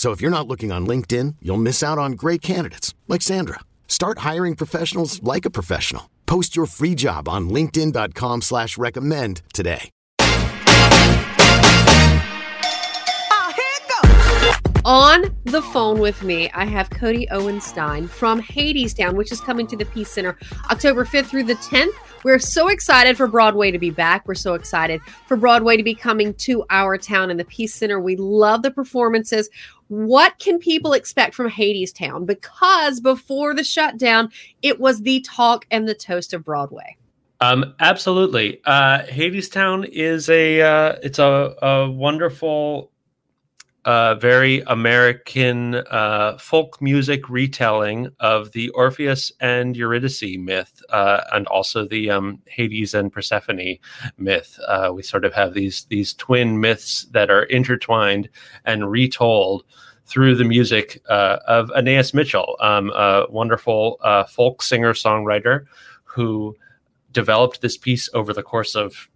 So if you're not looking on LinkedIn, you'll miss out on great candidates like Sandra. Start hiring professionals like a professional. Post your free job on LinkedIn.com slash recommend today. On the phone with me, I have Cody Owen Stein from Hadestown, which is coming to the Peace Center October 5th through the 10th. We're so excited for Broadway to be back. We're so excited for Broadway to be coming to our town in the Peace Center. We love the performances. What can people expect from Hadestown? Because before the shutdown, it was the talk and the toast of Broadway. Um, absolutely. Uh, Hadestown is a uh, it's a, a wonderful uh, very American uh, folk music retelling of the Orpheus and Eurydice myth, uh, and also the um, Hades and Persephone myth. Uh, we sort of have these these twin myths that are intertwined and retold through the music uh, of Anais Mitchell, um, a wonderful uh, folk singer songwriter who developed this piece over the course of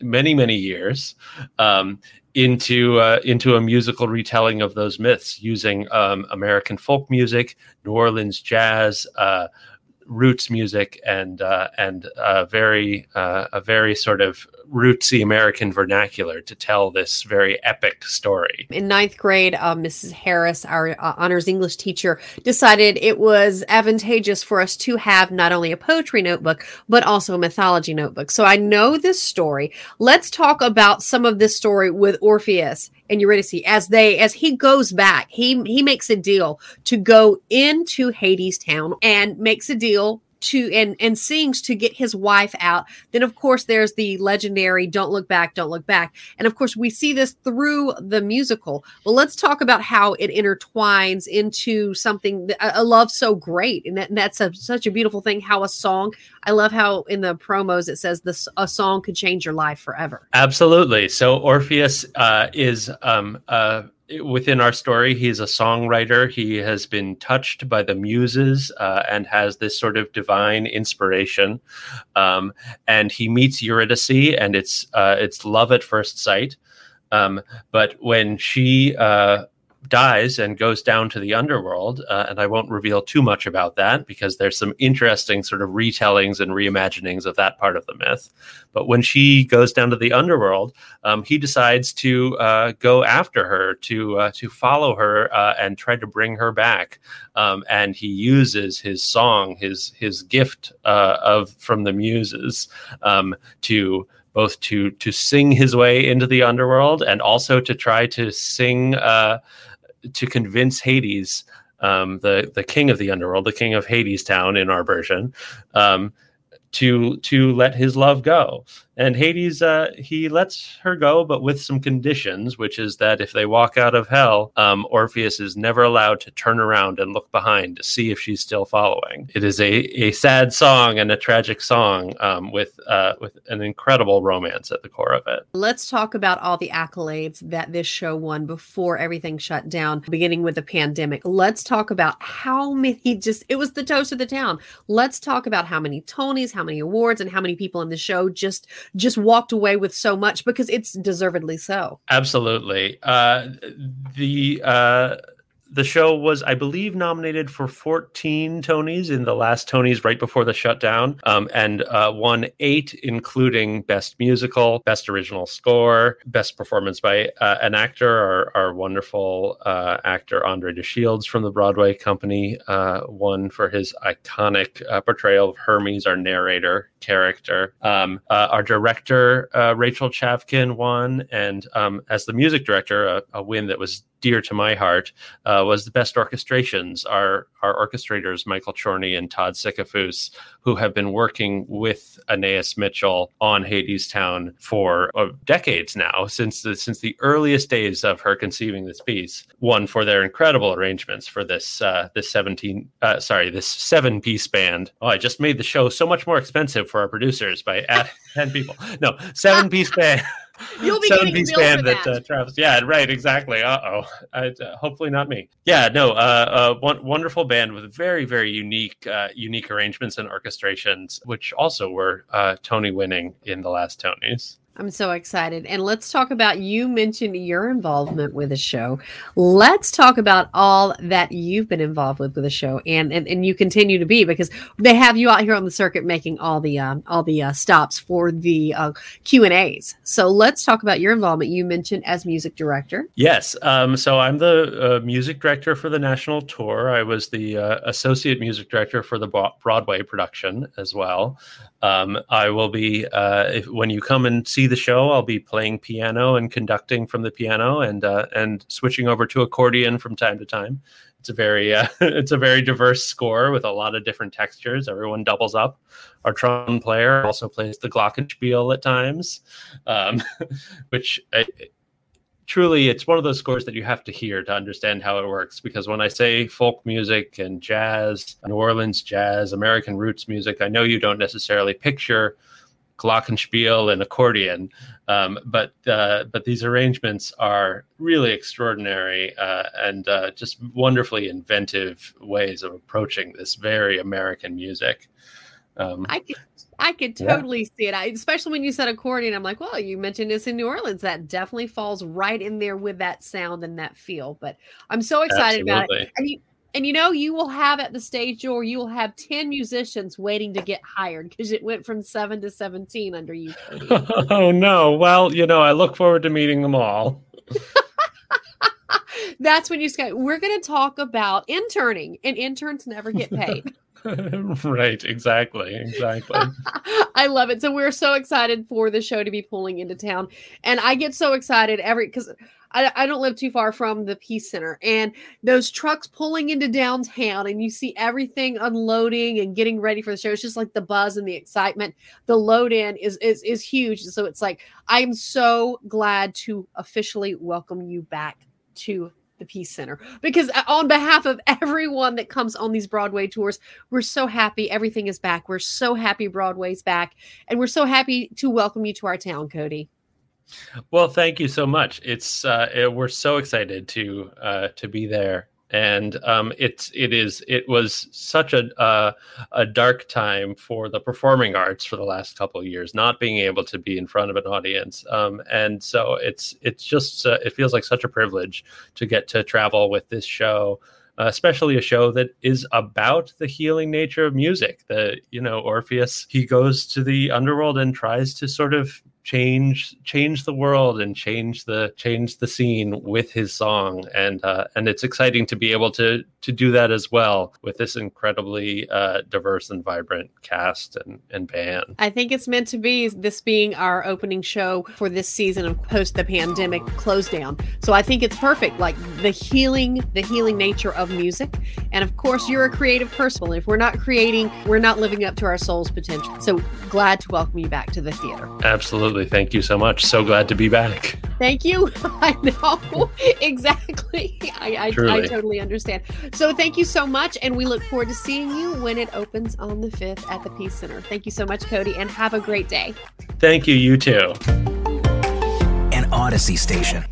many many years um, into uh, into a musical retelling of those myths using um, American folk music, New Orleans jazz, uh, roots music, and uh, and a very uh, a very sort of rootsy American vernacular to tell this very epic story. In ninth grade, uh, Mrs. Harris, our uh, honors English teacher, decided it was advantageous for us to have not only a poetry notebook, but also a mythology notebook. So I know this story. Let's talk about some of this story with Orpheus and Eurydice as they as he goes back. He he makes a deal to go into Hadestown and makes a deal to and and sings to get his wife out. Then of course there's the legendary don't look back don't look back. And of course we see this through the musical. Well let's talk about how it intertwines into something a love so great. And, that, and that's a, such a beautiful thing how a song i love how in the promos it says this a song could change your life forever. Absolutely. So orpheus uh, is um, uh, within our story, he's a songwriter. He has been touched by the muses uh, and has this sort of divine inspiration. Um, and he meets Eurydice, and it's uh, it's love at first sight. Um, but when she uh, dies and goes down to the underworld. Uh, and I won't reveal too much about that because there's some interesting sort of retellings and reimaginings of that part of the myth. But when she goes down to the underworld, um, he decides to uh, go after her, to uh, to follow her uh, and try to bring her back. Um, and he uses his song, his his gift uh, of from the muses, um, to both to to sing his way into the underworld and also to try to sing uh, to convince Hades, um, the the king of the underworld, the king of Hadestown in our version, um, to to let his love go. And Hades, uh, he lets her go, but with some conditions, which is that if they walk out of hell, um, Orpheus is never allowed to turn around and look behind to see if she's still following. It is a, a sad song and a tragic song um, with uh, with an incredible romance at the core of it. Let's talk about all the accolades that this show won before everything shut down, beginning with the pandemic. Let's talk about how many just it was the toast of the town. Let's talk about how many Tonys, how many awards, and how many people in the show just just walked away with so much because it's deservedly so. Absolutely. Uh, the uh, the show was, I believe, nominated for 14 Tonys in the last Tonys right before the shutdown, um, and uh, won eight, including Best Musical, Best Original Score, Best Performance by uh, an Actor. Our, our wonderful uh, actor Andre de Shields from the Broadway Company uh, won for his iconic uh, portrayal of Hermes, our narrator character. Um, uh, our director Rachel Chavkin won, and um, as the music director, a, a win that was dear to my heart uh, was the best orchestrations. Our our orchestrators, Michael Chorney and Todd Sickafoose, who have been working with Anais Mitchell on Hadestown for uh, decades now, since the since the earliest days of her conceiving this piece. won for their incredible arrangements for this uh, this seventeen uh, sorry this seven piece band. Oh, I just made the show so much more expensive for our producers by adding ten people. No, seven piece band. You'll be seven piece band that, that uh, Travis. Yeah, right, exactly. Uh oh. Uh, hopefully not me. Yeah, no. Uh, uh, one wonderful band with very very unique uh, unique arrangements and orchestrations, which also were uh, Tony winning in the last Tonys. I'm so excited. And let's talk about you mentioned your involvement with the show. Let's talk about all that you've been involved with with the show and and, and you continue to be because they have you out here on the circuit making all the um, all the uh, stops for the uh, Q&As. So let's talk about your involvement. You mentioned as music director. Yes. Um, so I'm the uh, music director for the national tour. I was the uh, associate music director for the Broadway production as well. Um, I will be uh, if, when you come and see the show. I'll be playing piano and conducting from the piano, and uh, and switching over to accordion from time to time. It's a very uh, it's a very diverse score with a lot of different textures. Everyone doubles up. Our trombone player also plays the glockenspiel at times, um, which. I, truly it's one of those scores that you have to hear to understand how it works because when i say folk music and jazz new orleans jazz american roots music i know you don't necessarily picture glockenspiel and accordion um, but uh, but these arrangements are really extraordinary uh, and uh, just wonderfully inventive ways of approaching this very american music um, I could, I could totally yeah. see it. I, especially when you said accordion, I'm like, well, you mentioned this in New Orleans. That definitely falls right in there with that sound and that feel. But I'm so excited Absolutely. about it. And you, and you know, you will have at the stage door, you will have 10 musicians waiting to get hired because it went from seven to 17 under you. oh, no. Well, you know, I look forward to meeting them all. That's when you say, we're going to talk about interning, and interns never get paid. right, exactly, exactly. I love it. So we're so excited for the show to be pulling into town, and I get so excited every because I, I don't live too far from the Peace Center, and those trucks pulling into downtown, and you see everything unloading and getting ready for the show. It's just like the buzz and the excitement. The load in is is is huge. So it's like I'm so glad to officially welcome you back to the Peace Center because uh, on behalf of everyone that comes on these Broadway tours, we're so happy everything is back. We're so happy Broadway's back, and we're so happy to welcome you to our town, Cody. Well, thank you so much. It's uh, it, we're so excited to uh, to be there and um, it's it is it was such a uh, a dark time for the performing arts for the last couple of years, not being able to be in front of an audience, um, and so it's it's just uh, it feels like such a privilege to get to travel with this show. Uh, especially a show that is about the healing nature of music. The you know Orpheus he goes to the underworld and tries to sort of change change the world and change the change the scene with his song and uh, and it's exciting to be able to to do that as well with this incredibly uh, diverse and vibrant cast and, and band. I think it's meant to be this being our opening show for this season of post the pandemic close down. So I think it's perfect like the healing the healing nature of music and of course you're a creative person if we're not creating we're not living up to our soul's potential. So glad to welcome you back to the theater. Absolutely Absolutely. Thank you so much. So glad to be back. Thank you. I know exactly. I, I, I, totally understand. So thank you so much. And we look forward to seeing you when it opens on the 5th at the Peace Center. Thank you so much, Cody, and have a great day. Thank you. You too. An Odyssey station.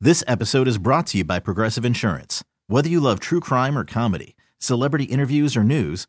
This episode is brought to you by Progressive Insurance. Whether you love true crime or comedy, celebrity interviews or news,